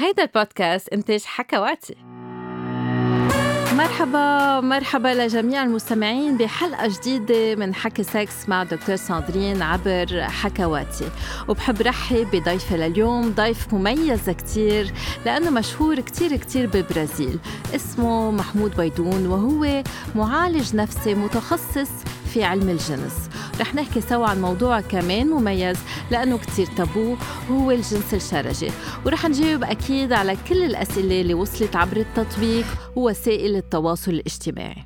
هيدا البودكاست إنتاج حكواتي. مرحبا مرحبا لجميع المستمعين بحلقة جديدة من حكي سكس مع دكتور ساندرين عبر حكواتي. وبحب رحب بضيفي لليوم ضيف مميز كتير لأنه مشهور كتير كتير بالبرازيل اسمه محمود بيدون وهو معالج نفسي متخصص في علم الجنس. رح نحكي سوا عن موضوع كمان مميز لأنه كتير تابو هو الجنس الشرجي. ورح نجاوب أكيد على كل الأسئلة اللي وصلت عبر التطبيق ووسائل التواصل الاجتماعي.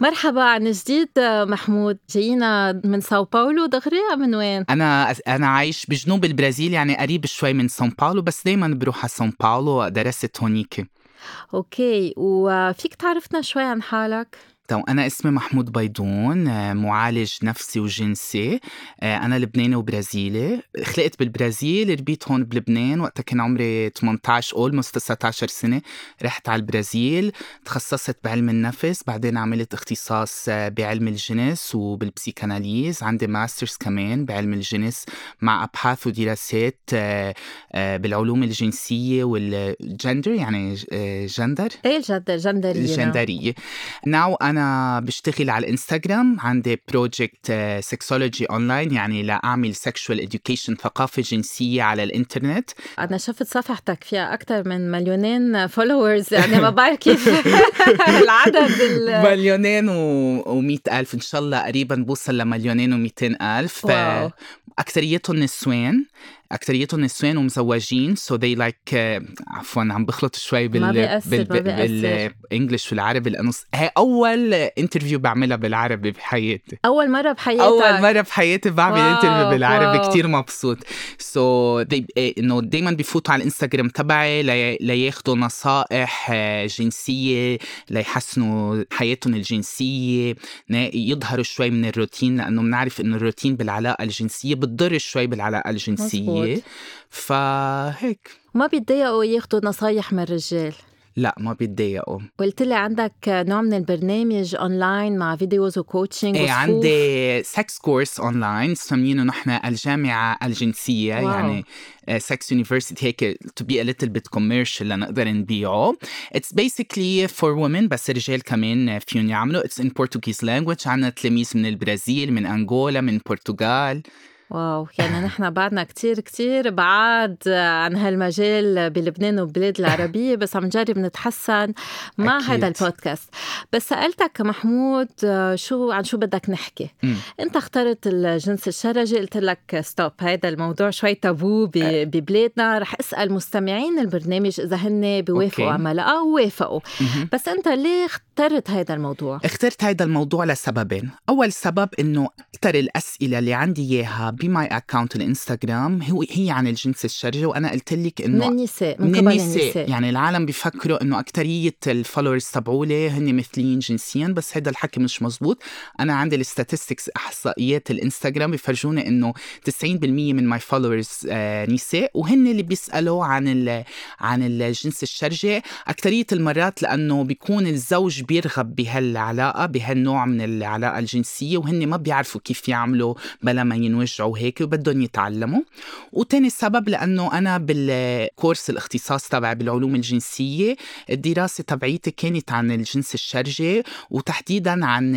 مرحبا عن جديد محمود. جاينا من ساو باولو دغري؟ من وين؟ أنا أنا عايش بجنوب البرازيل يعني قريب شوي من ساو باولو بس دائما بروح على ساو باولو درست هونيك. okay وفيك تعرفنا شوي عن حالك؟ طيب أنا اسمي محمود بيضون آه، معالج نفسي وجنسي. آه، أنا لبناني وبرازيلي. خلقت بالبرازيل ربيت هون بلبنان. وقتها كان عمري 18 almost 19 سنة. رحت على البرازيل تخصصت بعلم النفس. بعدين عملت اختصاص آه، بعلم الجنس وبال psychanalyse عندي masters كمان بعلم الجنس مع أبحاث ودراسات بالعلوم الجنسية والجندر يعني جندر؟ إيه الجندر جندرية الجندرية. now أنا أنا بشتغل على الإنستغرام عندي project sexology online يعني لأعمل sexual education ثقافة جنسية على الإنترنت. أنا شفت صفحتك فيها أكثر من مليونين followers يعني ما بعرف كيف العدد مليونين و ألف. إن شاء الله قريبا بوصل لمليونين ومئتين ألف. أكثريتهم نسوان. اكثريتهم نسوان ومزوجين so they like عفوا عم بخلط شوي بال بال English والعربي لأنه هي أول interview بعملها بالعربي بحياتي. أول مرة بحياتك. أول مرة بحياتي بعمل interview بالعربي كثير مبسوط. so so إنه دائما بفوتوا على الإنستغرام تبعي لياخذوا نصائح آه، جنسية ليحسنوا حياتهم الجنسية يظهروا شوي من الروتين لأنه بنعرف إنه الروتين بالعلاقة الجنسية بتضر شوي بالعلاقة الجنسية. مزبوط. فهيك. ما بيتضايقوا ياخذوا نصايح من الرجال؟ لا ما بيتضايقوا. قلت لي عندك نوع من البرنامج اونلاين مع videos و coaching إيه عندي sex course online مسمينه نحن الجامعة الجنسية wow. يعني sex university هيك to be a little bit commercial لنقدر نبيعه. it's basically for women بس الرجال كمان فيهم يعملوا. it's in Portuguese language عندنا تلاميذ من البرازيل من أنغولا من البرتغال wow يعني نحن بعدنا كتير كتير بعاد عن هالمجال بلبنان وبلاد العربية بس عم نجرب نتحسن مع أكيد. هذا البودكاست بس سألتك محمود شو عن شو بدك نحكي مم. انت اخترت الجنس الشرجي قلت لك stop هذا الموضوع شوي تابو ب- ببلادنا رح اسأل مستمعين البرنامج إذا هن بيوافقوا okay. عملا أو وافقوا. بس انت ليه اخترت هذا الموضوع اخترت هذا الموضوع لسببين أول سبب إنه أكثر الأسئلة اللي عندي إياها ب my account الإنستغرام هو هي عن الجنس الشرجي وأنا قلت لك من إنه النساء من, من قبل النساء. النساء. يعني العالم بيفكروا إنه أكترية ال followers تبعولي هن مثليين جنسيا بس هذا الحكي مش مزبوط. أنا عندي ال statistics أحصائيات الإنستغرام بيفرجوني إنه 90% من my followers نساء وهن اللي بيسألوا عن ال- عن الجنس الشرجي أكترية المرات لأنه بيكون الزوج بيرغب بهالعلاقة بهالنوع من العلاقة الجنسية وهن ما بيعرفوا كيف يعملوا بلا ما ينوجعوا هيك وبدهم يتعلموا. وتاني سبب لأنه أنا بالكورس الاختصاص تبعي بالعلوم الجنسية الدراسة تبعيتي كانت عن الجنس الشرجي وتحديدا عن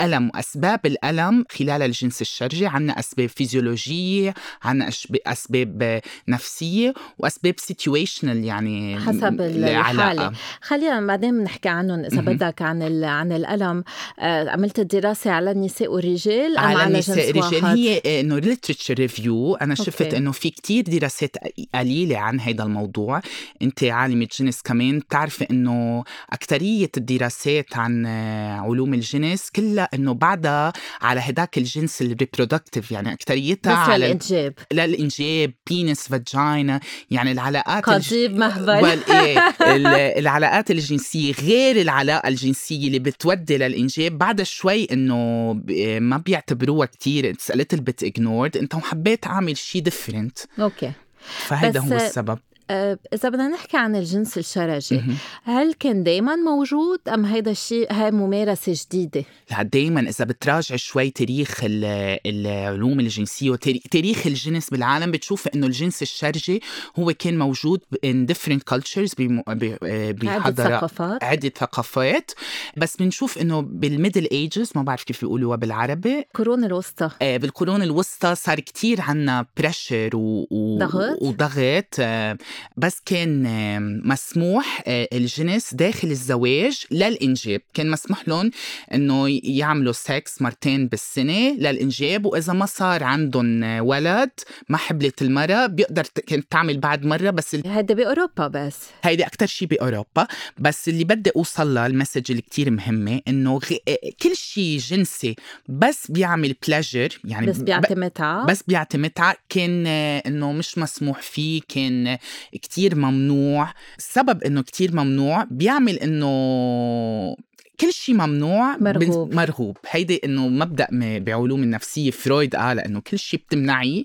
ال ألم وأسباب الألم خلال الجنس الشرجي عنا أسباب فيزيولوجية عنا أسباب نفسية وأسباب سيتويشنال يعني حسب. الحالة خلينا بعدين بنحكي عنهم إذا مهم. بدك عن عن الألم آه، عملت الدراسة على النساء والرجال أم على على النساء جنس الرجال واحد هي إنه literature review أنا شفت. إنه في كتير دراسات قليلة عن هذا الموضوع أنت عالمة جنس كمان بتعرفي إنه اكثريه الدراسات عن آه، علوم الجنس كلها إنه بعدها على هداك الجنس ال reproductive يعني اكثريتها على للانجاب للانجاب penis vagina يعني العلاقات الج- قضيب مهبل. وال إيه ال- العلاقات الجنسية غير العلاقة الجنسية اللي بتودي للانجاب بعد شوي إنه ما بيعتبروها كتير. it's a little bit ignored. أنت حبيت أعمل شيء different okay. فهذا هو السبب. إذا بدنا نحكي عن الجنس الشرجي هل كان دايما موجود أم هيدا الشيء هاي ممارسة جديدة؟ لا دايما إذا بتراجع شوي تاريخ العلوم الجنسية وتاريخ الجنس بالعالم بتشوف إنه الجنس الشرجي هو كان موجود in different cultures بحضارات عدة ثقافات. عدة ثقافات. بس بنشوف إنه بال middle ages ما بعرف كيف يقولوها بالعربي. القرون الوسطى. آه بالقرون الوسطى صار كتير عنا pressure و... و... ضغط. وضغط. آه بس كان آه مسموح آه الجنس داخل الزواج للإنجاب. كان مسموح لهم إنه يعملوا سكس مرتين بالسنة للإنجاب وإذا ما صار عندهم ولد ما حبلت المرأة بيقدر كانت تعمل بعد مرة بس ال... هيدا بأوروبا بس. هيدا أكتر شيء بأوروبا. بس اللي بدي أوصل لها المسج اللي كتير مهمة إنه غ... كل شيء جنسي بس بيعمل بلاجر يعني بس بيعطي متعة بس بيعطي متعة كان إنه مش مسموح فيه كان كتير ممنوع. السبب إنه كتير ممنوع بيعمل إنه كل شيء ممنوع مرغوب. مرغوب. هيدي إنه مبدأ بعلوم النفسية. فرويد قال إنه كل شيء بتمنعيه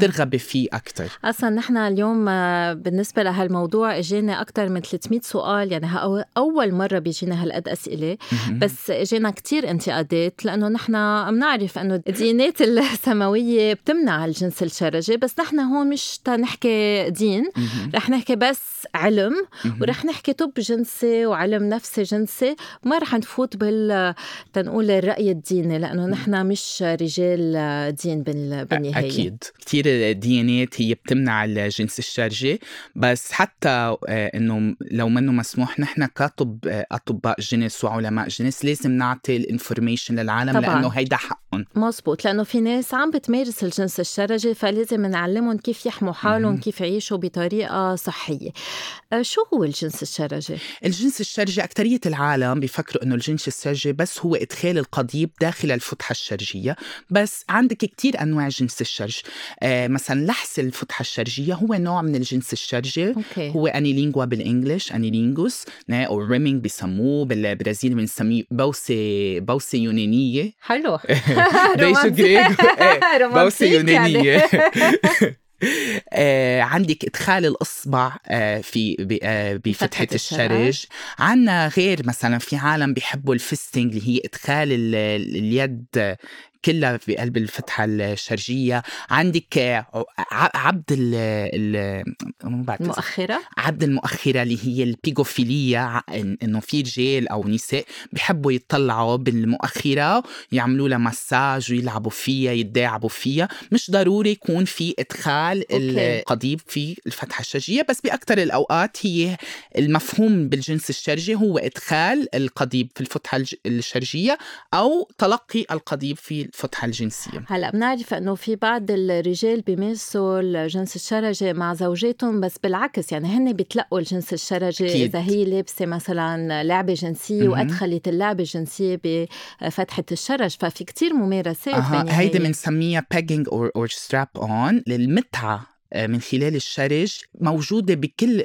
ترغبي فيه أكثر أصلا نحن اليوم آه، بالنسبة لهالموضوع إجينا أكثر من 300 سؤال يعني أول مرة بيجينا هالقد أسئلة بس إجينا كتير انتقادات لأنه نحن بنعرف أنه الديانات السماوية بتمنع الجنس الشرجي بس نحن هون مش تنحكي دين. رح نحكي بس علم ورح نحكي طب جنسي وعلم نفسي جنسي. ما رح نفوت بال تنقول الرأي الديني لأنه نحن مش رجال دين بالنهاية. أكيد. كتير ديانات هي بتمنع الجنس الشرجي بس حتى آه، إنه لو منه مسموح نحن كطب آه، أطباء جنس وعلماء جنس لازم نعطي الانفورميشن للعالم طبعا. لأنه هيدا حقهم. مزبوط لأنه في ناس عم بتمارس الجنس الشرجي فلازم نعلمهم كيف يحموا حالهم كيف يعيشوا بطريقة صحية. آه، شو هو الجنس الشرجي الجنس الشرجي أكثرية العالم بيفكروا إنه الجنس الشرجي بس هو إدخال القضيب داخل الفتحة الشرجيه بس عندك كتير أنواع جنس الشرج مثلا لحس الفتحة الشرجية هو نوع من الجنس الشرجي. okay. هو anilingua بال English anilingus أو rimming بيسموه بالبرازيل بنسميه بوسة بوسة يونانية. حلو. beijo grego بوسة يونانية. آه عندك إدخال الأصبع آه في آه بفتحة الشرج. عندنا غير مثلا في عالم بيحبوا ال fisting اللي هي إدخال اليد كلها في قلب الفتحة الشرجية. عندك عبد ال المؤخرة عبد المؤخرة اللي هي ال pygophilia إنه في رجال أو نساء بحبوا يطلعوا بالمؤخرة يعملوا لها مساج ويلعبوا فيها يتداعبوا فيها. مش ضروري يكون في إدخال okay. القضيب في الفتحة الشرجية بس بأكثر الأوقات هي المفهوم بالجنس الشرجي هو إدخال القضيب في الفتحة الشرجية أو تلقي القضيب في الفتحة الجنسية هلا بنعرف إنه في بعض الرجال بيمارسوا الجنس الشرجي مع زوجاتهم بس بالعكس يعني هن بيتلقوا الجنس الشرجي. إذا هي لابسة مثلا لعبة جنسية وأدخلت اللعبة الجنسية بفتحة الشرج ففي كتير ممارسات أه. هيدي بنسميها pegging or, or strap on للمتعة من خلال الشرج موجودة بكل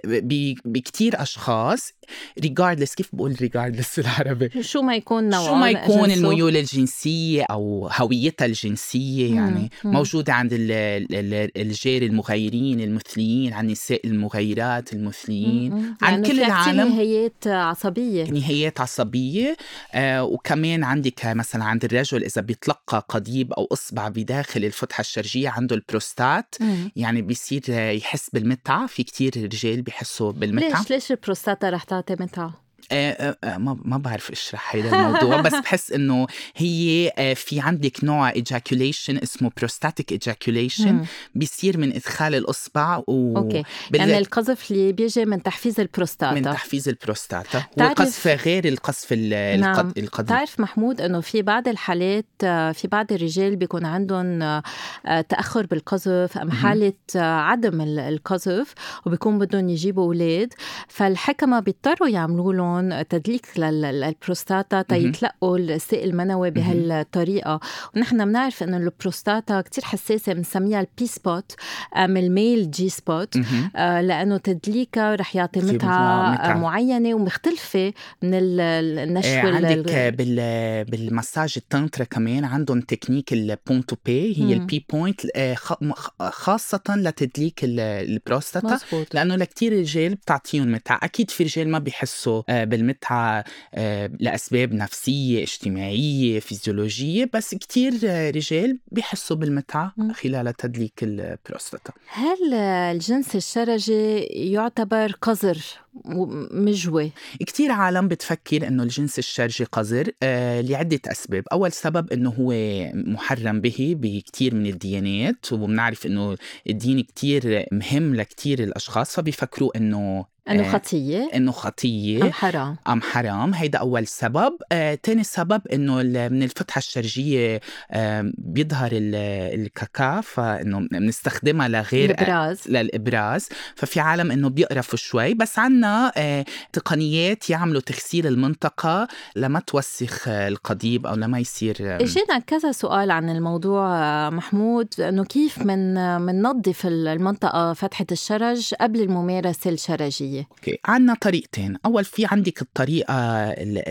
بكتير أشخاص regardless كيف بقول regardless بالعربي شو ما يكون نوع شو ما يكون جنسو. الميول الجنسية أو هويتها الجنسية يعني مم. موجودة عند الرجال المغايرين المثليين عن النساء المغايرات المثليين مم. عن يعني كل العالم نهايات عصبية نهايات عصبية آه وكمان عندك مثلا عند الرجل إذا بيتلقى قضيب أو إصبع بداخل الفتحة الشرجية عنده البروستات مم. يعني بيصير يحس بالمتعة في كتير رجال بيحسوا بالمتعة ليش ليش البروستاتا رح تعطي متعة؟ آه، آه، آه، ما ما بعرف اشرح هذا الموضوع بس بحس إنه هي في عندك نوع ejaculation اسمه prostatic ejaculation بيصير من إدخال الأصبع و okay. يعني القذف اللي بيجي من تحفيز البروستاتا. من تحفيز البروستاتا. والقذف غير القذف نعم. القديم تعرف محمود إنه في بعض الحالات في بعض الرجال بيكون عندهم تأخر بالقذف أو حالة عدم القذف وبيكون بدهم يجيبوا أولاد. فالحكما بيضطروا يعملوا لهم عندهم تدليك للبروستاتا تيتلقوا السائل المنوي بهالطريقة. ونحن بنعرف إنه البروستاتا كتير حساسة بنسميها ال P spot من ال male G spot لأنه تدليكها رح يعطي متعة معينة ومختلفة من النشوة إيه عندك بال بالمساج ال tantra كمان عندهم technique ال ponto P هي ال P point آه، خاصة لتدليك البروستاتا مزبوط. لأنه لكتير رجال بتعطيهم متعة. أكيد في رجال ما بيحسوا بالمتعة آه، لأسباب نفسية اجتماعية فيزيولوجية بس كتير رجال بيحسوا بالمتعة خلال تدليك البروستاتا. هل الجنس الشرجي يعتبر قذر مجوي؟ كتير عالم بتفكر إنه الجنس الشرجي قذر آه لعدة أسباب. أول سبب إنه هو محرم به بكتير من الديانات وبنعرف إنه الدين كتير مهم لكتير الأشخاص فبيفكروا إنه انه آه، خطية؟ انه خطية. أم حرام؟ أم حرام. هيدا أول سبب. آه، تاني سبب انه من الفتحة الشرجية آه، بيظهر الكاكا فانه بنستخدمها لغير الإبراز. للإبراز. ففي عالم انه بيقرفوا شوي. بس عنا آه، تقنيات يعملوا تغسيل المنطقة لما توسخ القضيب أو لما يصير إجينا كذا سؤال عن الموضوع محمود. انه كيف من مننظف المنطقة فتحة الشرج قبل الممارسة الشرجية؟ أوكي. عندنا طريقتين. أول في عندك الطريقة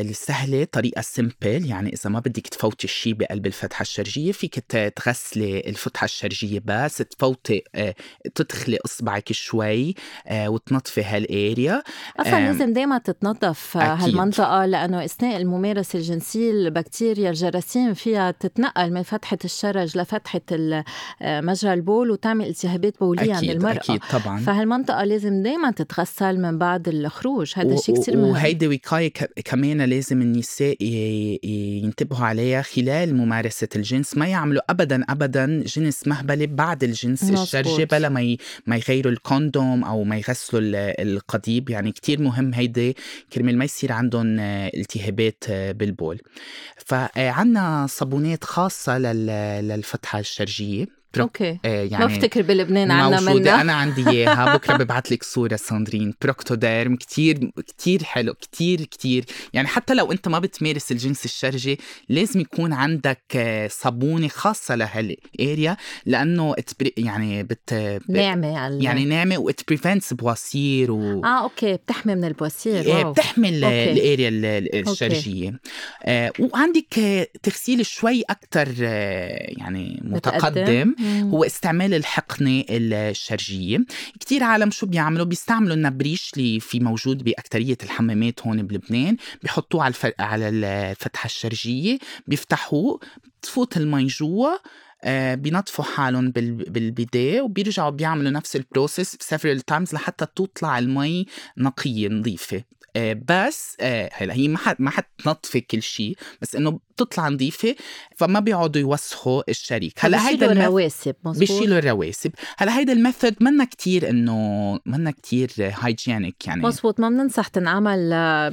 السهلة طريقة سمبل يعني إذا ما بدك تفوتي الشيء بقلب الفتحة الشرجية فيك تغسلي الفتحة الشرجية بس تفوتي آه، تدخلي إصبعك شوي آه، وتنظفي هالآريا. أصلا لازم دائما تتنظف هالمنطقة لأنه إثناء الممارسة الجنسية البكتيريا الجراثيم فيها تتنقل من فتحة الشرج لفتحة آه، مجرى البول وتعمل التهابات بوليه عند المراه أكيد طبعا. فهالمنطقة لازم دائما تتغسل من بعد الخروج. هذا شيء كثير مهم. وهيدي وقاية كمان لازم النساء ينتبهوا عليها خلال ممارسة الجنس. ما يعملوا أبدا أبدا جنس مهبلة بعد الجنس مزبوط. الشرجي بلا ما ما يغيروا ال condom أو ما يغسلوا القضيب. يعني كتير مهم هيدي كرمال ما يصير عندهم التهابات بالبول. فعنا صابونات خاصة للفتحة الشرجية. okay. آه يعني ما بفتكر بلبنان عنا منها أنا عندي إياها. بكرة ببعث لك صورة ساندرين. بروكتوديرم. كتير كتير حلو. كتير كتير. يعني حتى لو أنت ما بتمارس الجنس الشرجي لازم يكون عندك آه، صابونة خاصة لهال area لأنه يعني بت ناعمة يعني يعني ناعمة و it prevents بواسير و... آه okay. بتحمي من البواسير. إيه بتحمي ال area الشرجية. آه وعندك تغسيل شوي أكثر آه، يعني متقدم. هو استعمال الحقنة الشرجية. كتير عالم شو بيعملوا؟ بيستعملوا النبريش اللي في موجود بأكترية الحمامات هون بلبنان بيحطوه على على الفتحة الشرجية بيفتحوه تفوت المي جوا آه بينظفوا حالهم بالبداية وبيرجعوا بيعملوا نفس ال process several times لحتى تطلع المي نقية نظيفة. آه بس آه هلا هي ما ما حتنظفي كل شيء بس إنه بتطلع نظيفة فما بيقعدوا يوسخوا الشريك. هلأ هيدا الرواسب مزبوط؟ بيشيلوا الرواسب هلأ هيدا ال method منا كتير إنه منا كتير hygienic يعني. مزبوط ما بننصح تنعمل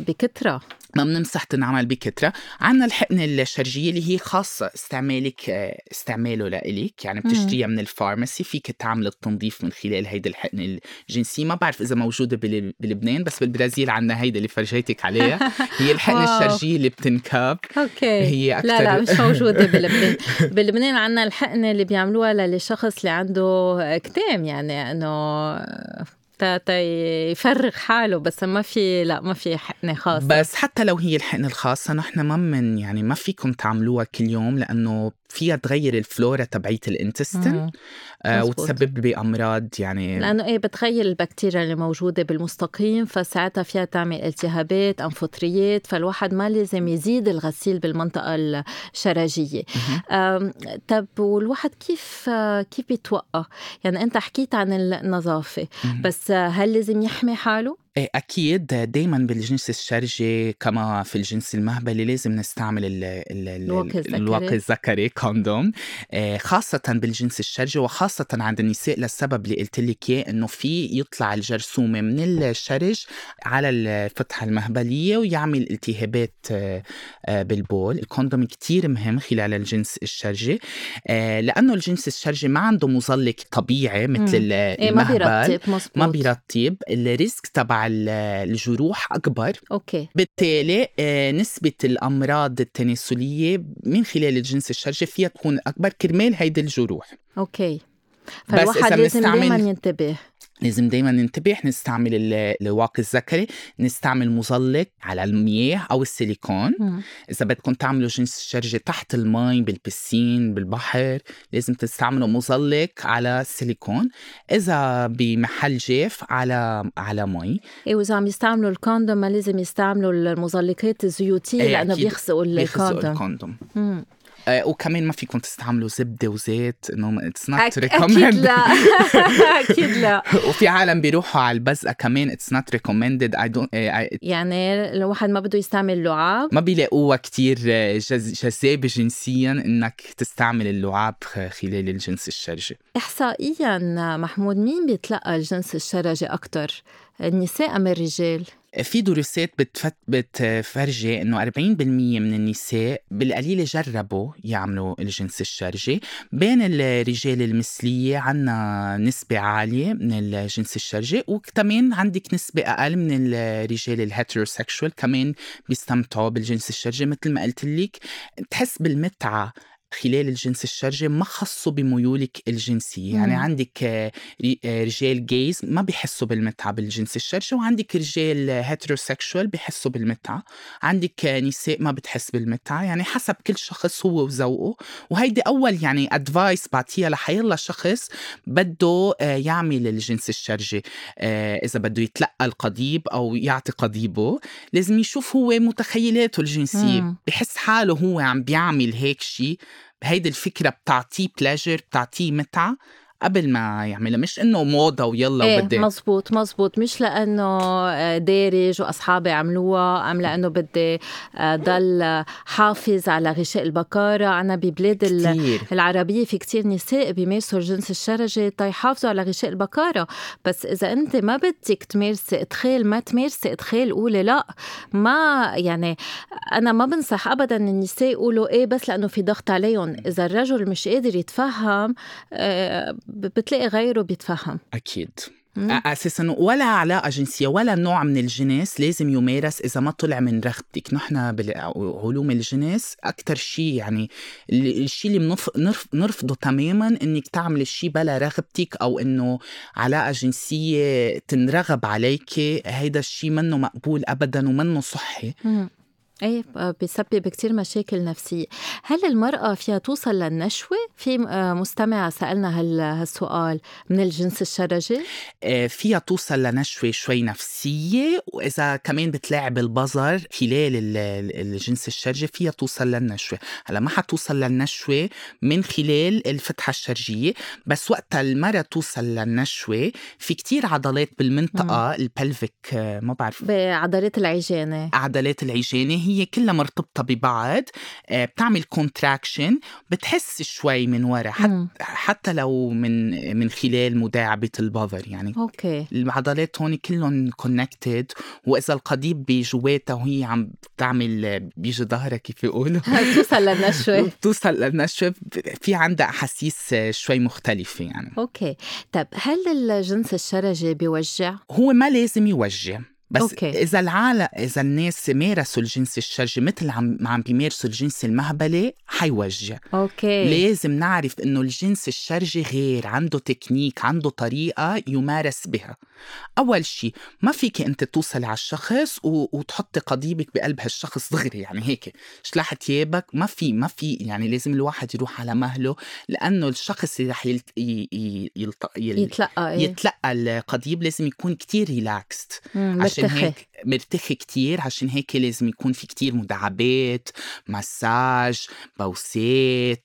بكثره ما بننصح تنعمل بكترة. عنا الحقنة الشرجية اللي هي خاصة استعمالك استعماله لإلك. يعني بتشتريها من ال pharmacy. فيك تعمل التنظيف من خلال هيدي الحقنة الجنسية ما بعرف إذا موجودة بلبنان بس بالبرازيل عنا هيدا اللي فرجيتك عليها. هي الحقنة الشرجية اللي بتنكب. okay. هي أكتر لا لا مش موجودة بلبنان بلبنان عنا الحقنة اللي بيعملوها للشخص اللي عنده كتام يعني إنه يفرغ حاله بس ما في لا ما في حقنه خاصة. بس حتى لو هي الحقنه الخاصة نحن ما من يعني ما فيكم تعملوها كل يوم لأنه فيها تغير الفلورا تبعية الانتستين آه وتسبب بأمراض يعني. لأنه إيه بتغير البكتيريا اللي موجودة بالمستقيم فساعتها فيها تعمل التهابات أنفطريات فالواحد ما لازم يزيد الغسيل بالمنطقة الشرجية. طب والواحد كيف كيف بيتوقع يعني أنت حكيت عن النظافة بس هل لازم يحمي حاله؟ إيه، أكيد دايما بالجنس الشرجي كما في الجنس المهبلي لازم نستعمل ال ال الواقي الذكري. كوندوم. إيه، خاصة بالجنس الشرجي وخاصة عند النساء للسبب اللي قلت لك إياه إنه في يطلع الجرثومة من الشرج على الفتحة المهبلية ويعمل التهابات آه، آه، بالبول. الكوندوم كتير مهم خلال الجنس الشرجي. آه، لأنه الجنس الشرجي ما عنده مزلق طبيعي مثل المهبل إيه ما بيرطب ما بيرطب. ال risk تبع تبع الجروح أكبر. okay. بالتالي آه، نسبة الأمراض التناسلية من خلال الجنس الشرجي فيها تكون أكبر كرمال هيدي الجروح. okay. فالواحد لازم دائما ينتبه. لازم دايما ننتبه نستعمل الواقي الذكري نستعمل مزلق على المياه أو السيليكون. م. إذا بدكم تعملوا جنس شرجي تحت المي بال piscine بالبحر لازم تستعملوا مزلق على السيليكون. إذا بمحل جاف على على مي. إيه وإذا عم يستعملوا ال condom ما لازم يستعملوا المزلقات الزيوتية إيه لأنه بيخزقوا ال condom. ال condom. آه وكمان ما فيكم تستعملوا زبدة وزيت إنه it's not recommended أكيد لا. أكيد لا. وفي عالم بيروحوا على البزقة كمان it's not recommended I don't يعني الواحد ما بده يستعمل لعاب. ما بيلاقوها كثير آه، جذابة جنسيا إنك تستعمل اللعاب خلال الجنس الشرجي. احصائيا محمود مين بيتلقى الجنس الشرجي أكثر النساء أم الرجال؟ في دراسات بتفت بتفرجي إنه 40% من النساء بالقليل جربوا يعملوا الجنس الشرجي. بين الرجال المثلية عنا نسبة عالية من الجنس الشرجي وكمان عندك نسبة أقل من الرجال الهيتروسexual كمان بيستمتعوا بالجنس الشرجي مثل ما قلت لك. تحس بالمتعة خلال الجنس الشرجي ما خصوا بميولك الجنسية. يعني مم. يعني عندك آه، آه، رجال جيز ما بيحسوا بالمتعة بالجنس الشرجي وعندك رجال هيتروسexual بيحسوا بالمتعة. عندك نساء ما بتحس بالمتعة. يعني حسب كل شخص هو وذوقه. وهيدي أول يعني أدفايس بعطيها لحيلا شخص بده آه، يعمل الجنس الشرجي. إذا بده يتلقى القضيب أو يعطي قضيبه لازم يشوف هو متخيلاته الجنسية. مم. بحس حاله هو عم بيعمل هيك شيء هيدي الفكرة بتعطيه بلاجر بتعطيه متعة. قبل ما يعملها مش إنه موضة ويلا إيه وبدي. مزبوط مزبوط مش لأنه آه، دارج وأصحابي عملوها أم لأنه بدي آه، ضل حافظ على غشاء البكاره أنا ببلاد كتير. العربية في كتير نساء بيمارسوا الجنس الشرجي تيحافظوا على غشاء البكاره بس إذا أنت ما بدك تمارسي إدخال ما تمارسي إدخال قولي لا. ما يعني أنا ما بنصح ابدا النساء يقولوا إيه بس لأنه في ضغط عليهم. إذا الرجل مش قادر يتفهم آه، بتلاقي غيره بيتفهم. أكيد. أساسا ولا علاقة جنسية ولا نوع من الجنس لازم يمارس إذا ما طلع من رغبتك. نحن بعلوم الجنس أكثر شيء يعني الشيء اللي بنرف نرفضه تماما إنك تعمل الشيء بلا رغبتك أو إنه علاقة جنسية تنرغب عليك. هيدا الشيء منه مقبول ابدا ومنه صحي. إيه بيسبب كتير مشاكل نفسية. هل المرأة فيها توصل للنشوة؟ في آه، مستمع سألنا هالسؤال من الجنس الشرجي؟ آه، فيها توصل لنشوة شوي نفسية وإذا كمان بتلاعب البظر خلال الجنس الشرجي فيها توصل للنشوة. هلا ما حتوصل للنشوة من خلال الفتحة الشرجية بس وقت المرأة توصل للنشوة في كتير عضلات بالمنطقة ال pelvic آه، ما بعرف. بعضلات العجانة عضلات العجانة هي كلها مرتبطة ببعض بتعمل contraction بتحس شوي من ورا حتى, حتى لو من من خلال مداعبة البظر يعني okay. العضلات هون كلهم connected وإذا القضيب بجواتها وهي عم تعمل بيجي ظهرها كيف يقولوا؟ بتوصل للنشوة. بتوصل للنشوة في عندها أحاسيس شوي مختلفة يعني. okay. طب هل الجنس الشرجي بيوجع؟ هو ما لازم يوجع. بس okay. إذا العالم إذا الناس مارسوا الجنس الشرجي مثل عم عم بيمارسوا الجنس المهبلي حيوجع. okay. لازم نعرف إنه الجنس الشرجي غير عنده تكنيك عنده طريقة يمارس بها. أول شيء ما فيك أنت توصلي على الشخص و... وتحطي قضيبك بقلب هالشخص دغري يعني هيك. شلح ثيابك ما في ما في يعني لازم الواحد يروح على مهله لأنه الشخص اللي رح يلت... ي... يلت... يل... يتلقى إيه؟ يتلقى القضيب لازم يكون كتير ريلاكست عشان هيك مرتخي كتير عشان هيك لازم يكون في كتير مداعبات مساج بوسات.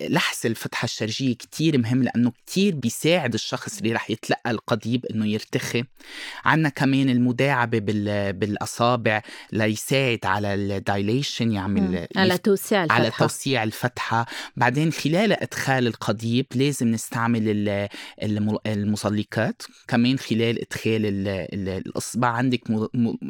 لحس الفتحة الشرجية كتير مهم لأنه كتير بيساعد الشخص اللي رح يتلقى القضيب إنه يرتخي. عنا كمان المداعبة بالأصابع ليساعد على ال dilation يعمل على توسيع الفتحة. على توسيع الفتحة. بعدين خلال إدخال القضيب لازم نستعمل المزلقات كمان خلال إدخال الإصبع عندك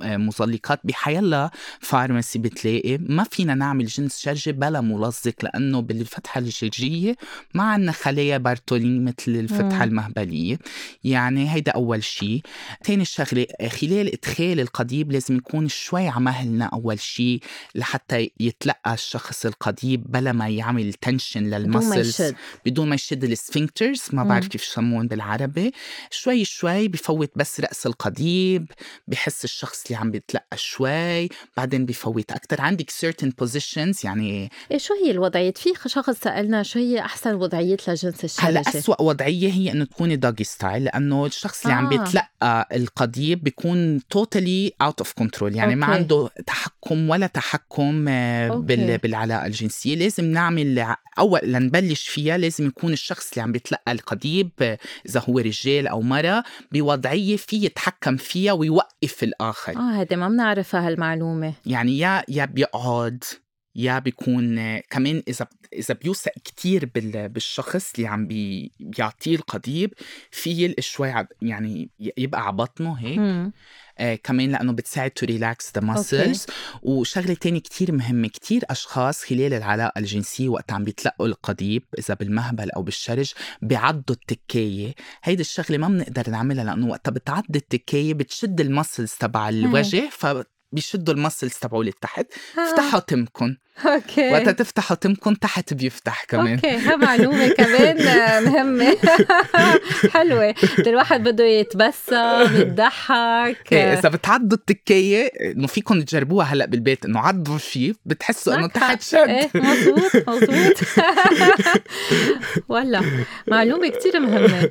مزلقات بحيلا فارماسي بتلاقي ما فينا نعمل جنس شرجي بلا مزلق لأنه بالفتحة الشرجيه ما عندنا خلايا بارتولين مثل الفتحة المهبلية. يعني هيدا أول شيء ثاني شغلة خلال إدخال القضيب لازم يكون شوي على مهلنا أول شيء لحتى يتلقى الشخص القضيب بلا ما يعمل tension لل muscles بدون ما يشد ال sphincters ما بعرف كيف يسمون بالعربي. شوي شوي بفوت بس رأس القضيب بحس الشخص اللي عم بيتلقى شوي بعدين بفوت أكتر عندك certain positions يعني إيه شو هي الوضعيات في شخص سألنا شو هي أحسن وضعيات لجنس الشرجي هلا أسوأ وضعية هي إنه تكوني doggy style لأنه الشخص اللي آه. عم بيتلقى القضيب بيكون totally out of control يعني okay. ما عنده تحكم ولا تحكم آه، okay. بالعلاقة الجنسية لازم نعمل أول لنبلش فيها لازم يكون الشخص اللي عم بيتلقى القضيب إذا هو رجال أو مرة بوضعية في يتحكم فيها ويوقف الآخر. آه هذا ما بنعرفها هالمعلومة. يعني يا يا بيقعد يا بيكون كمان إذا إذا بيوثق كثير بالشخص اللي عم بي بيعطيه القضيب في شوي يعني يبقى على بطنه هيك. آه كمان لأنه بتساعد to relax the muscles وشغلة تانية كتير مهمة كتير أشخاص خلال العلاقة الجنسية وقت عم بيتلقوا القضيب إذا بالمهبل أو بالشرج بيعضوا التكاية. هيدي الشغلة ما بنقدر نعملها لأنه وقتها بتعض التكاية بتشد ال muscles تبع الوجه ف بيشدوا ال muscles تبعه لتحت افتحوا تمكن. okay. وقت تفتحوا تمكن تحت بيفتح كمان. okay ها معلومة كمان مهمة. حلوة. الواحد بده يتبسم يضحك إيه إذا بتعضوا التكاية إنه فيكم تجربوها هلأ بالبيت إنه عضوا شيء بتحسوا إنه تحت شد. إيه مزبوط مزبوط والله معلومة كتير مهمة.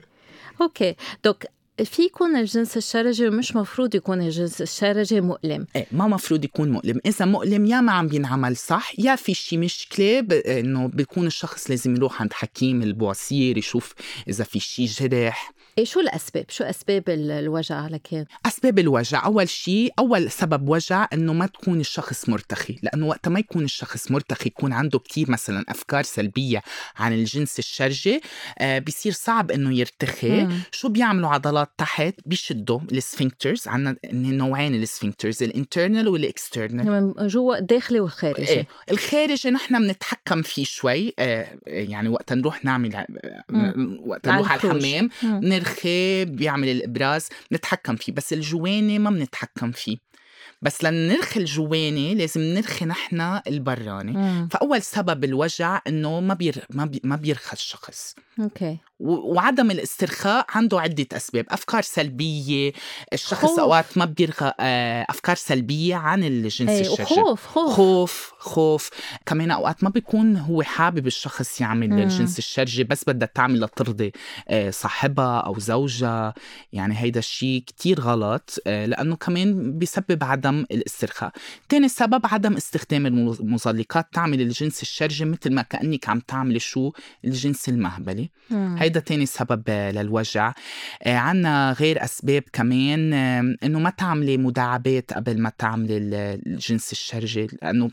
okay doc في يكون الجنس الشرجي ومش مفروض يكون الجنس الشرجي مؤلم. إيه ما مفروض يكون مؤلم. إذا مؤلم يا ما عم بينعمل صح يا في شي مشكلة ب... إنه بيكون الشخص لازم يروح عند حكيم البواسير يشوف إذا في شي جرح. إيه شو الأسباب؟ شو أسباب الوجع كان؟ أسباب الوجع أول شيء أول سبب وجع إنه ما تكون الشخص مرتخي لأنه وقت ما يكون الشخص مرتخي يكون عنده كتير مثلا أفكار سلبية عن الجنس الشرجي آه بيصير صعب إنه يرتخي مم. شو بيعملوا عضلات تحت بيشدوا ال sphincters عندنا نوعين ال sphincters ال internal وال external من جوا الداخلي والخارجي إيه. الخارجي نحن بنتحكم فيه شوي آه يعني وقت نروح نعمل مم. وقت نروح على الحمام بيرخي بيعمل البراز نتحكم فيه بس الجواني ما بنتحكم فيه. بس لنرخي الجواني لازم نرخي نحن البراني مم. فأول سبب الوجع إنه ما بير ما, بي ما بيرخى الشخص. okay. وعدم الاسترخاء عنده عدة أسباب. أفكار سلبية الشخص خوف. أوقات ما بيرغى آه، أفكار سلبية عن الجنس إيه خوف خوف. خوف خوف. كمان أوقات ما بيكون هو حابب الشخص يعمل مم. الجنس الشرجي بس بدها تعمل لترضي آه، صاحبها أو زوجها. يعني هيدا الشيء كتير غلط آه، لأنه كمان بيسبب عدم الاسترخاء. تاني سبب عدم استخدام المزلقات تعمل الجنس الشرجي مثل ما كأنك عم تعملي شو؟ الجنس المهبلي. هيدا تاني سبب للوجع. آه، عنا غير أسباب كمان إنه ما تعملي مداعبات قبل ما تعملي الجنس الشرجي لأنه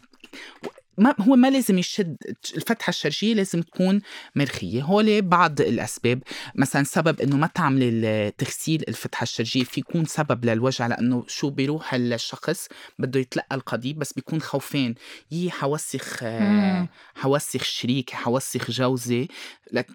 ما هو ما لازم يشد الفتحة الشرجية لازم تكون مرخية. هول بعض الأسباب. مثلا سبب إنه ما تعمل تغسيل الفتحة الشرجية في يكون سبب للوجع لأنه شو بيروح؟ الشخص بده يتلقى القضيب بس بيكون خوفان يي حوسخ حوسخ شريكي حوسخ جوزي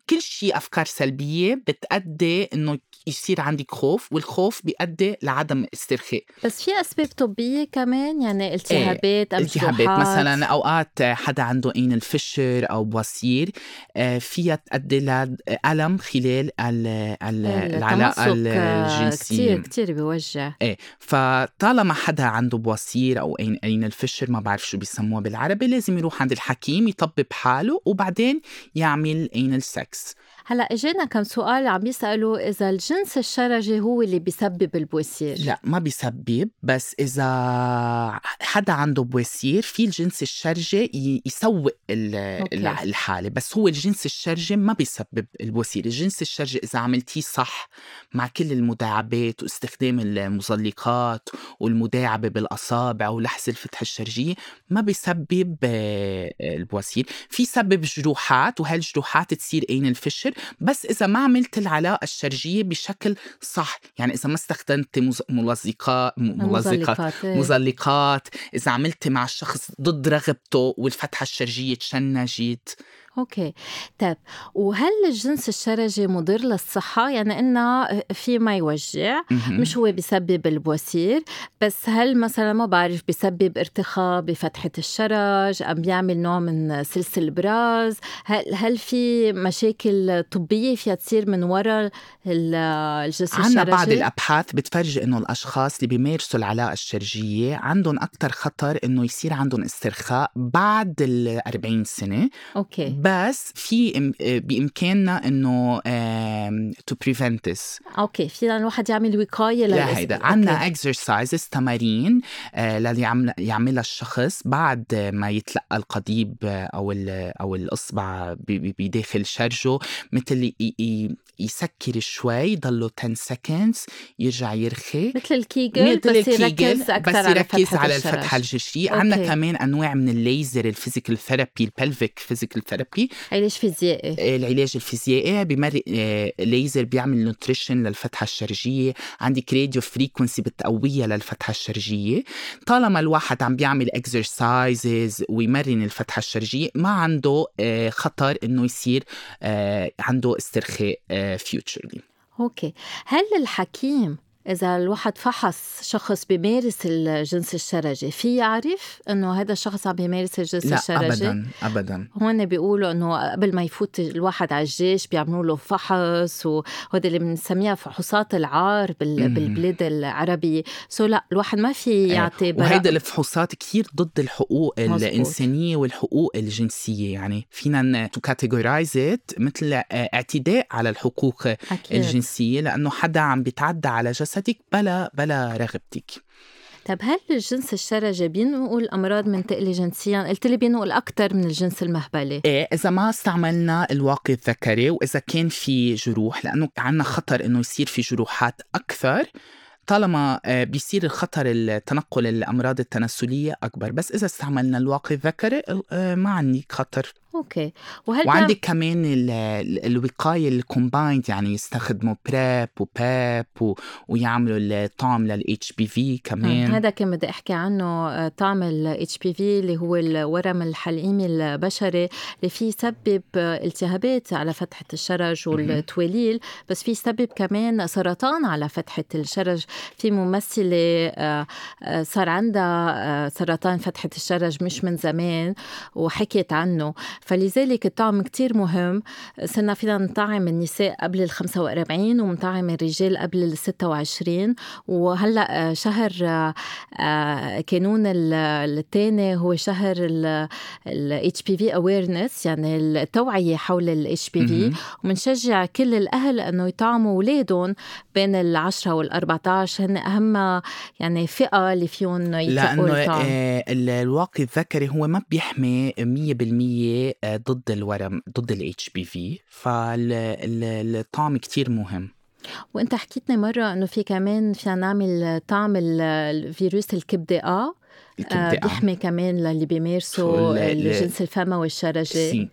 كل شيء أفكار سلبية بتأدي إنه يصير عندك خوف والخوف بيؤدي لعدم استرخاء. بس في أسباب طبية كمان؟ يعني التهابات إيه التهابات مثلا أوقات مرات حدا عنده anal fissure أو بواسير آه، فيها تؤدي لألم خلال العلاقة الجنسية. كثير كثير بيوجع. إيه فطالما حدا عنده بواسير أو anal anal fissure ما بعرف شو بيسموها بالعربي لازم يروح عند الحكيم يطبب حاله وبعدين يعمل anal sex هلا إجينا كم سؤال عم بيسالوا إذا الجنس الشرجي هو اللي بيسبب البواسير لا ما بيسبب بس إذا حدا عنده بواسير في الجنس الشرجي يسوء الحالة بس هو الجنس الشرجي ما بيسبب البواسير الجنس الشرجي إذا عملتيه صح مع كل المداعبات واستخدام المزلقات والمداعبة بالأصابع ولحس الفتحه الشرجية ما بيسبب آه، البواسير في سبب جروحات وهالجروحات تصير anal fissure بس إذا ما عملت العلاقة الشرجية بشكل صح يعني إذا ما استخدمت ملزقات ملزقات مزلقات إيه. مزلقات إذا عملت مع الشخص ضد رغبته والفتحة الشرجية تشنجت okay طيب وهل الجنس الشرجي مضر للصحة؟ يعني إنه في ما يوجع. مش هو بيسبب البواسير بس هل مثلا ما بعرف بيسبب ارتخاء بفتحة الشرج أم بيعمل نوع من سلسل البراز هل, هل في مشاكل طبية فيها تصير من وراء ال- الجنس الشرجي؟ بعض الأبحاث بتفرجي إنه الأشخاص اللي بيمارسوا العلاقة الشرجية عندهم أكثر خطر إنه يصير عندهم استرخاء بعد ال 40 سنة أوكي بس في إم- بإمكاننا إنه to prevent this okay فينا الواحد يعمل وقاية لا للإس- هيدا okay. عنا exercises تمارين آه، للي يعمل يعملها الشخص بعد ما يتلقى القضيب آه، أو أو الإصبع بداخل شرجه مثل يسكر شوي ضله 10 seconds يرجع يرخي مثل الكيجل مثل بس الكيجل، يركز أكثر بس يركز على. الفتحة الشرجية okay. عندنا كمان أنواع من الليزر ال physical therapy ال pelvic physical therapy علاج فيزيائي العلاج الفيزيائي بمر آه، ليزر بيعمل nutrition للفتحة الشرجية. عندك radio frequency بتقويها للفتحة الشرجية. طالما الواحد عم بيعمل exercises ويمرن الفتحة الشرجية ما عنده آه، خطر إنه يصير آه، عنده استرخاء futurely okay. هل الحكيم إذا الواحد فحص شخص بيمارس الجنس الشرجي في يعرف إنه هذا الشخص عم بيمارس الجنس لا الشرجي؟ ابدا ابدا هون بيقولوا إنه قبل ما يفوت الواحد على الجيش بيعملوا له فحص وهذا اللي بنسميها فحوصات العار بال... بالبلاد العربية so لا الواحد ما في يعطي براءة وهيدا الفحوصات كتير ضد الحقوق مزبوط. الإنسانية والحقوق الجنسية يعني فينا تو مثل آه، اعتداء على الحقوق أكيد الجنسية لأنه حدا عم بيتعدى على جسدك بلا بلا رغبتك. طب هل الجنس الشرجي بينقل أمراض منتقلة جنسيا؟ قلت لي بينقل أكثر من الجنس المهبلي. إيه إذا ما استعملنا الواقي الذكري وإذا كان في جروح لأنه عنا خطر إنه يصير في جروحات أكثر طالما آه، بيصير الخطر التنقل الأمراض التناسلية أكبر. بس إذا استعملنا الواقي الذكري آه، ما عندك خطر. أوكي. وهل وعندك كمان ال- ال- الوقاية ال combined يعني يستخدموا PrEP و PEP و... ويعملوا الطعم لل HPV كمان. هذا كان بدي أحكي عنه آه، طعم ال HPV اللي هو الورم الحليمي البشري اللي فيه يسبب آه، التهابات على فتحة الشرج والتواليل. بس فيه يسبب كمان سرطان على فتحة الشرج. في ممثلة آه، آه، صار عندها آه، سرطان فتحة الشرج مش من زمان وحكيت عنه. فلذلك الطعم كتير مهم. صرنا فينا نطعم النساء قبل ال 45 ونطعم الرجال قبل ال 26 وهلأ آه، شهر آه، آه، كانون الثاني هو شهر ال HPV awareness يعني التوعية حول ال HPV. وبنشجع كل الأهل إنه يطعموا أولادهم بين ال 10 وال 14 هن أهم يعني فئة اللي فيهم يتلقوا لأنه ال- الواقي الذكري هو ما بيحمي 100% آه، ضد الورم ضد ال HPV فالطعم كتير مهم. وأنت حكيتني مرة إنه في كمان فينا نعمل طعم ال- الفيروس الكبدة آه آه، آه. بيحمي كمان للي بيمارسوا ال- ال- الجنس الفموي والشرجي C.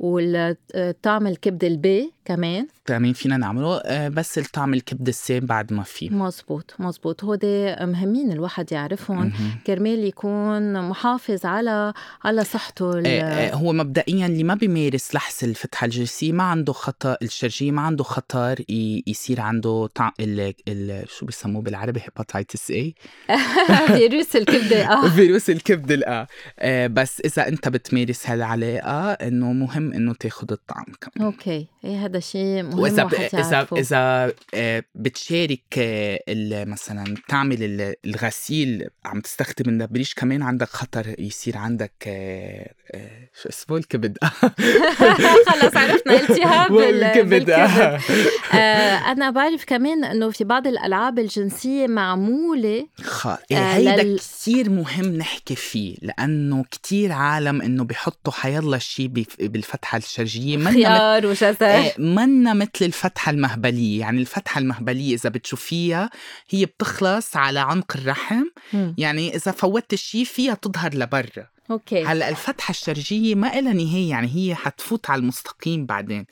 والطعم الكبدة ال B كمان. كمان فينا نعمله. آه، بس الطعم الكبده ال C ما بعد ما في مزبوط مزبوط هودي مهمين الواحد يعرفهم. كرمال يكون محافظ على على صحته آه، آه، هو مبدئيا اللي ما بيمارس لحس الفتحة الجنسيه ما عنده خطر الشرجية ما عنده خطر يصير عنده طع... ال... ال... شو بيسموه بالعربي؟ hepatitis A فيروس الكبده آه. فيروس الكبد الآ آه بس إذا أنت بتمارس هالعلاقة إنه مهم إنه تاخذ الطعم كمان. أوكي. إيه هذا شيء مهم وإذا ب... يعرفه. إذا آه، بتشارك آه، مثلا بتعمل ال- الغسيل عم تستخدم النبريش كمان عندك خطر يصير عندك آه، شو اسمه؟ الكبد. خلص عرفنا التهاب بال- الكبد. بالكبد. أنا بعرف كمان إنه في بعض الألعاب الجنسية معمولة خ... آه، هيدا لل- كثير مهم نحكي فيه لأنه كثير عالم إنه بيحطوا حيالله شيء الشرجية. منا خيار وجزر. إيه، منا مثل الفتحة المهبلية. يعني الفتحة المهبلية إذا بتشوفيها هي بتخلص على عنق الرحم. مم. يعني إذا فوتت شيء فيها تظهر لبرا. أوكي. هلا الفتحة الشرجية ما إلها نهاية يعني هي حتفوت على المستقيم بعدين.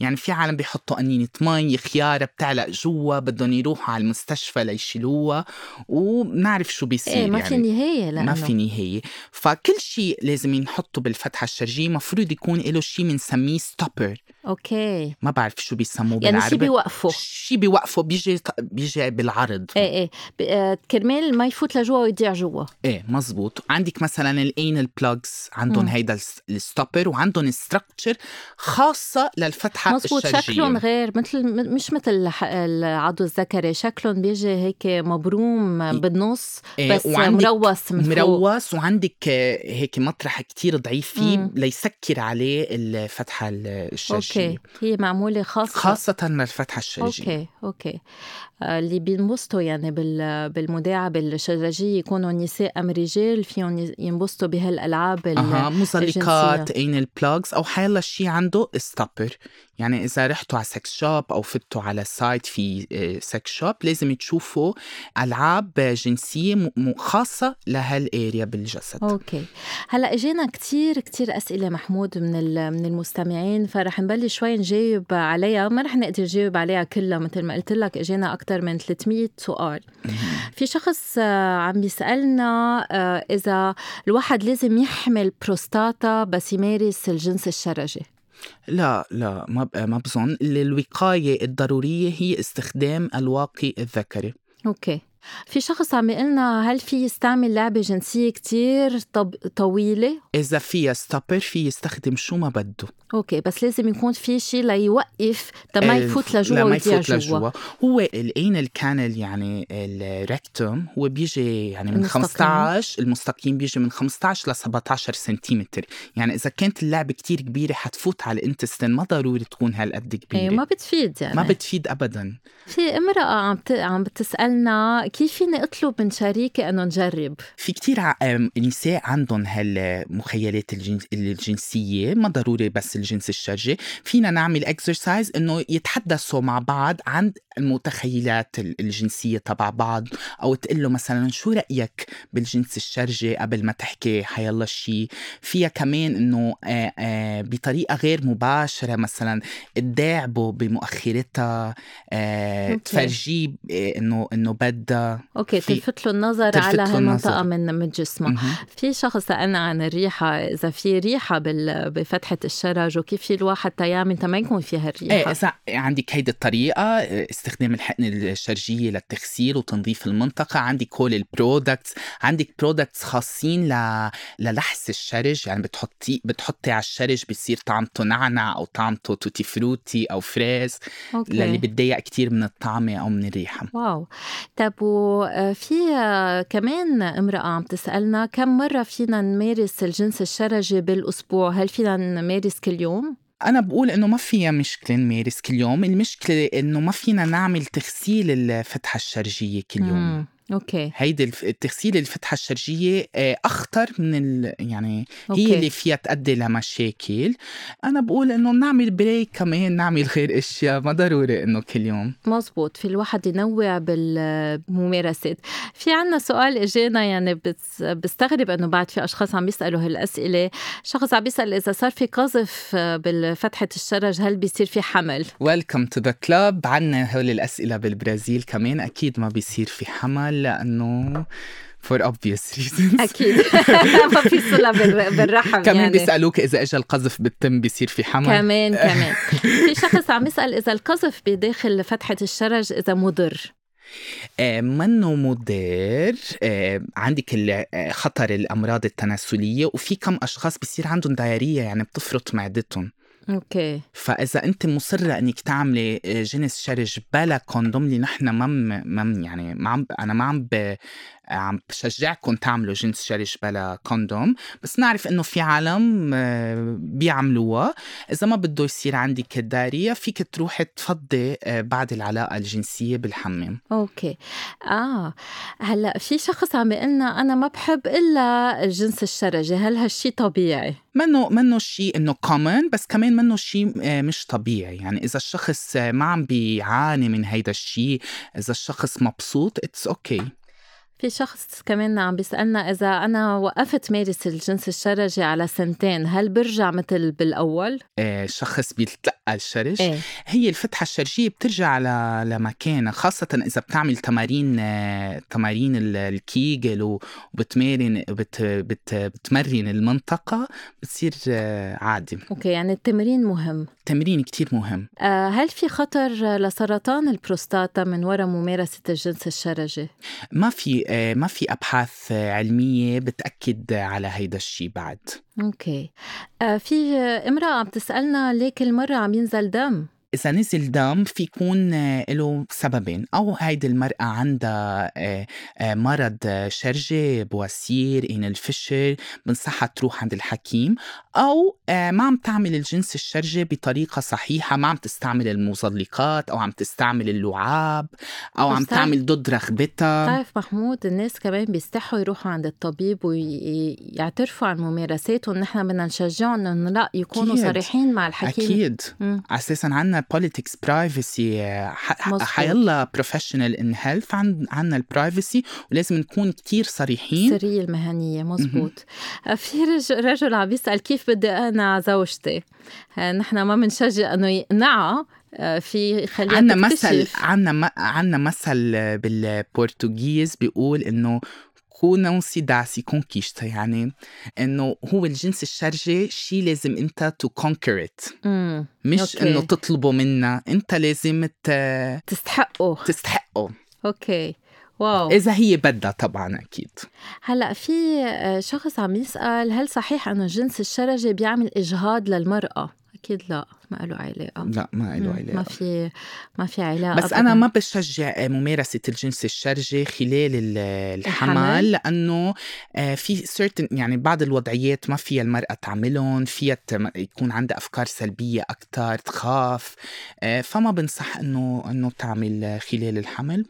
يعني في عالم بيحطوا قنينة مي خيارة بتعلق جوا بدهم يروحوا على المستشفى ليشيلوها وبنعرف شو بيصير إيه ما يعني. في نهاية لأنه. ما في نهاية. فكل شيء لازم ينحطه بالفتحة الشرجية مفروض يكون له شيء بنسميه ستوبر أوكي. ما بعرف شو بيسموه يعني بالعربي. بيوقفوا. شيء بيوقفه بيجي بيجي بالعرض. إيه إيه. آه، كرمال ما يفوت لجوا ويضيع جوا. إيه مزبوط. عندك مثلا ال anal plugs عندهم. هيدا الس- ال stopper وعندهم structure خاصة للفتحة مزبوط الشرجيه شكلهم غير مثل مش مثل العضو الذكري شكلهم بيجي هيك مبروم بالنص إيه، بس مروس من مروس وعندك هيك مطرح كتير ضعيف فيه مم. ليسكر عليه الفتحة الشرجيه أوكي هي معمولة خاصة. خاصة للفتحة الشرجيه أوكي أوكي. آه، اللي بينبسطوا يعني بال- بالمداعبة الشرجيه يكونوا نساء ام رجال فيهم ينبسطوا بهالالعاب ال- أها مزلقات anal plugs أو حيلا شيء عنده stopper يعني إذا رحتوا على sex shop أو فتوا على site في sex shop لازم تشوفوا م- م- خاصة لهال area بالجسد. أوكي. هلأ إجينا كتير كتير أسئلة محمود من من المستمعين فرح نبلش شوي نجاوب عليها. ما رح نقدر نجاوب عليها كلها مثل ما قلت لك إجينا أكثر من 300 سؤال. في شخص آه، عم بيسالنا آه، إذا الواحد لازم يحمي بروستاتا بس يمارس الجنس الشرجي. لا لا ما ما بظن. الوقايه الضرورية هي استخدام الواقي الذكري أوكي. في شخص عم يقلنا هل في يستعمل لعبة جنسية كتير طب... طويلة؟ إذا فيها stopper في يستخدم شو ما بده أوكي بس لازم يكون في شيء ليوقف تما يفوت لجوا لما يفوت جوا لجوا هو ال anal canal يعني ال rectum هو بيجي يعني من المستقيم. 15 المستقيم بيجي من 15 ل 17 سنتيمتر يعني إذا كانت اللعبة كتير كبيرة حتفوت على ال intestine ما ضروري تكون هالقد كبيرة إيه ما بتفيد يعني ما بتفيد ابدا في امرأة عم. عم بتسألنا كيف فيني أطلب من شريكي انه نجرب؟ في كتير أم، نساء عندهم هالمخيلات الجنس الجنسية ما ضروري بس الجنس الشرجي فينا نعمل اكسرسايز إنه يتحدثوا مع بعض عن المتخيلات ال- الجنسية تبع بعض أو تقول له مثلا شو رأيك بالجنس الشرجي قبل ما تحكي حيلا شيء فيها كمان إنه آه، آه، بطريقة غير مباشرة مثلا تداعبه بمؤخرتها آه،. تفرجيه انه إنه بدها أوكي تلفت له النظر تلفت على النظر. من من جسمه. في شخص سألنا عن الريحة إذا في ريحة بال... بفتحة الشرج وكيف في الواحد تيعمل تا ما يكون فيها الريحة إيه إذا عندك هيدي الطريقة استخدام الحقن الشرجية للتغسيل وتنظيف المنطقة عندك كل ال products عندك products خاصين ل... للحس الشرج يعني بتحطي بتحطي على الشرج بصير طعمته نعنع أو طعمته tutti frutti أو فريز okay. للي بتضايق كتير من الطعمة أو من الريحة wow طب وفي كمان امرأة عم تسألنا كم مرة فينا نمارس الجنس الشرجي بالأسبوع هل فينا نمارس كل يوم؟ أنا بقول إنه ما فيها مشكلة نمارس كل يوم المشكلة إنه ما فينا نعمل تغسيل الفتحة الشرجية كل يوم مم. okay. هيدي التغسيل الفتحة الشرجية آه، أخطر من ال... يعني okay. هي اللي فيها تؤدي لمشاكل أنا بقول إنه نعمل break كمان نعمل غير أشياء ما ضروري إنه كل يوم. مزبوط في الواحد ينوع بالممارسات. في عنا سؤال اجانا يعني بس بستغرب إنه بعد في أشخاص عم بيسالوا هالأسئلة. شخص عم بيسال إذا صار في قذف بالفتحة الشرج هل بيصير في حمل؟ welcome to the club عنا هول الأسئلة بالبرازيل كمان أكيد ما بيصير في حمل. لأنه for obvious reasons. أكيد. ما في صلة بال- بالرحم كمان يعني. بيسألوك إذا إجا القذف بالتم بيصير في حمل. كمان كمان. في شخص عم يسأل إذا القذف بداخل فتحة الشرج إذا مضر؟ آه، منه مضر. آه، عندك آه، خطر الأمراض التناسلية وفي كم أشخاص بصير عندهم diarrhea يعني بتفرط معدتهم. okay. فإذا أنت مصرة إنك تعملي آه، جنس شرج بلا condom اللي نحن ما يعني ما عم أنا ما عم عم بشجعكم تعملوا جنس شرج بلا condom بس نعرف إنه في عالم آه، بيعملوها. إذا ما بده يصير عندك ال diarrhea فيك تروحي تفضي آه، بعد العلاقة الجنسية بالحمام. okay. آه. هلأ في شخص عم يقلنا أنا ما بحب إلا الجنس الشرجي هل هالشي طبيعي؟ منه منه شيء إنه common بس كمان منه شيء مش طبيعي. يعني إذا الشخص آه، ما عم بيعاني من هيدا الشيء إذا الشخص مبسوط it's okay okay. في شخص كمان عم بيسألنا إذا أنا وقفت مارس الجنس الشرجي على سنتين هل برجع مثل بالأول؟ آه شخص بيتلقى الشرج إيه؟ هي الفتحة الشرجية بترجع ل... لمكانها خاصة إذا بتعمل تمارين تمارين ال- الكيجل وبتمارن بت... بت... بتمرن المنطقة بتصير عادي. okay يعني التمرين مهم. تمرين كتير مهم. آه، هل في خطر لسرطان البروستاتا من وراء ممارسة الجنس الشرجي؟ ما في آه، ما في أبحاث آه، علمية بتأكد على هيدا الشيء بعد. okay آه، في امرأة عم تسألنا ليه كل مرة عم ينزل دم؟ إذا نزل دم في يكون آه، له سببين. أو هيدي المرأة عندها آه، آه، مرض شرجي بواسير anal fissure بنصحها تروح عند الحكيم. أو آه، ما عم تعمل الجنس الشرجي بطريقة صحيحة ما عم تستعمل المزلقات أو عم تستعمل اللعاب أو عم تعمل ضد رغبتها. بتعرف محمود الناس كمان بيستحوا يروحوا عند الطبيب ويعترفوا عن ممارساتهم نحن بدنا نشجعهم انه لأ يكونوا. صريحين مع الحكيم. أكيد. مم. أساسا عندنا politics privacy مظبوط. حيلا professional in health عندنا ال privacy ولازم نكون كتير صريحين السرية المهنية مزبوط آه، في رج- رجل عم بيسأل كيف بدي أقنع زوجتي آه، نحن ما بنشجع إنه يقنعها آه، في خليها عندنا مثل. عندنا عندنا مثل بال Portuguese بيقول إنه cu não se dá, se conquista يعني انه هو الجنس الشرجي شيء لازم انت to it. مم. مش. انه تطلبه منا انت لازم ت- تستحقوا تستحقه. okay wow إذا هي بدها طبعا أكيد. هلا في آه، شخص عم يسأل هل صحيح أنه الجنس الشرجي بيعمل إجهاض للمرأة؟ أكيد لا. ما له علاقة لا ما له مم، ما علاقة في ما في علاقة بس أبداً. أنا ما بشجع ممارسة الجنس الشرجي خلال ال- الحمل؟ الحمل لأنه آه، في certain يعني بعض الوضعيات ما فيها المرأة تعملهم فيها يكون عندها أفكار سلبية أكثر تخاف آه، فما بنصح إنه إنه تعمل خلال الحمل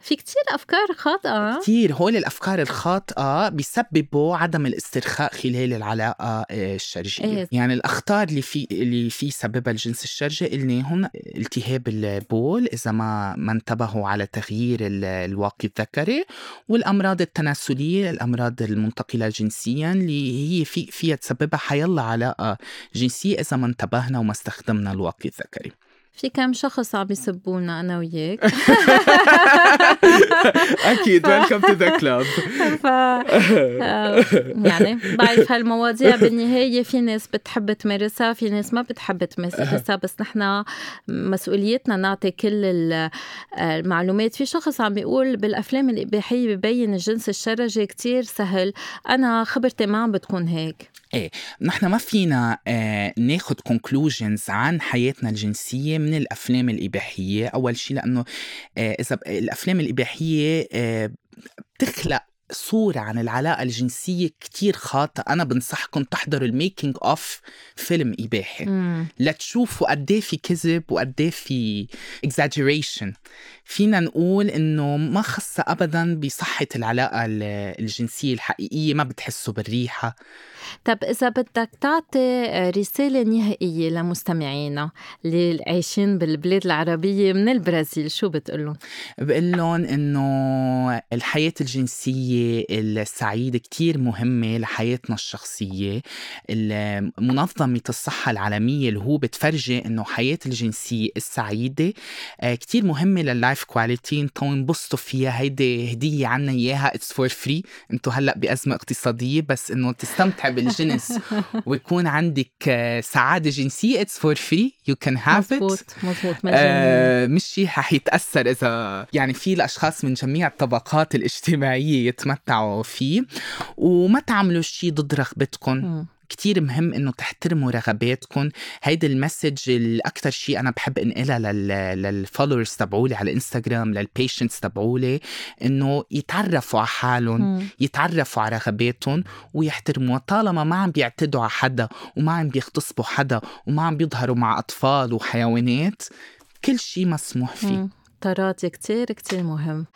في كتير أفكار خاطئة كثير هول الأفكار الخاطئة بيسببوا عدم الاسترخاء خلال العلاقة آه، الشرجية إيه. يعني الأخطار اللي في اللي في سببها الجنس الشرجي قلناهم التهاب البول إذا ما ما انتبهوا على تغيير ال- الواقي الذكري والأمراض التناسلية الأمراض المنتقلة جنسيا اللي هي في فيها تسببها حيلا علاقه جنسيه إذا ما انتبهنا وما استخدمنا الواقي الذكري. في كم شخص عم يسبونا أنا وياك؟ أكيد welcome to the club ف آه، يعني بعرف هالمواضيع بالنهاية في ناس بتحب تمارسها في ناس ما بتحب تمارسها بس نحن مسؤوليتنا نعطي كل ال- المعلومات. في شخص عم بيقول بالأفلام الإباحية ببين الجنس الشرجي كتير سهل. أنا خبرتي ما عم بتكون هيك. نحن ما فينا آه ناخد conclusions عن حياتنا الجنسية من الأفلام الإباحية. أول شيء لأنه آه إذا ب- الأفلام الإباحية آه بتخلق صورة عن العلاقة الجنسية كتير خاطئة. أنا بنصحكم تحضروا الميكينج أوف فيلم إباحي. مم. لتشوفوا قد إيه في كذب وقد إيه في exaggeration. فينا نقول إنه ما خصها ابدا بصحة العلاقة ال- الجنسية الحقيقية ما بتحسوا بالريحة. طب إذا بدك تعطي رسالة نهائية لمستمعينا اللي عايشين بالبلاد العربية من البرازيل شو بتقول لهم؟ بقول لهم إنه الحياة الجنسية السعيدة كتير مهمة لحياتنا الشخصية. ال- منظمه الصحة العالمية اللي هو بتفرجي إنه حياة الجنسية السعيدة آه، كتير مهمة لل life quality أنتوا انبسطوا فيها. هيدي هدية عنا إياها. it's for free أنتوا هلأ بأزمة اقتصادية. بس إنه تستمتع بالجنس ويكون عندك آه، سعادة جنسية. it's for free you can have it مزبوط مزبوط مجانية آه مش شيء رح يتأثر إذا يعني في الأشخاص من جميع الطبقات الاجتماعية يتمتعوا فيه. وما تعملوا شيء ضد رغبتكم. كتير مهم إنه تحترموا رغباتكم. هيدي ال message الاكثر شيء أنا بحب إنقلها لل لل followers تبعولي على الانستغرام لل patients تبعولي إنه يتعرفوا على حالهم. يتعرفوا على رغباتهم ويحترموها. طالما ما عم بيعتدوا على حدا وما عم بيغتصبوا حدا وما عم بيظهروا مع أطفال وحيوانات كل شيء مسموح فيه. طراد كتير كتير مهم.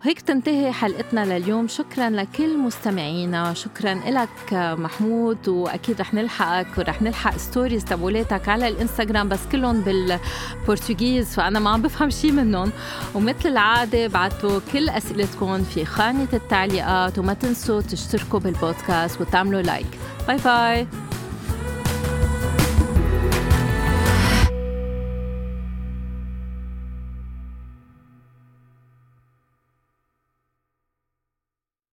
وهيك تنتهي حلقتنا لليوم. شكرا لكل مستمعينا. شكرا لك محمود. وأكيد رح نلحقك ورح نلحق ستوريز تبولاتك على الإنستغرام بس كلهم بالبرتغيز فأنا ما عم بفهم شيء منهم. ومثل العادة بعتوا كل أسئلتكم في خانة التعليقات وما تنسوا تشتركوا بالبودكاست وتعملوا like bye bye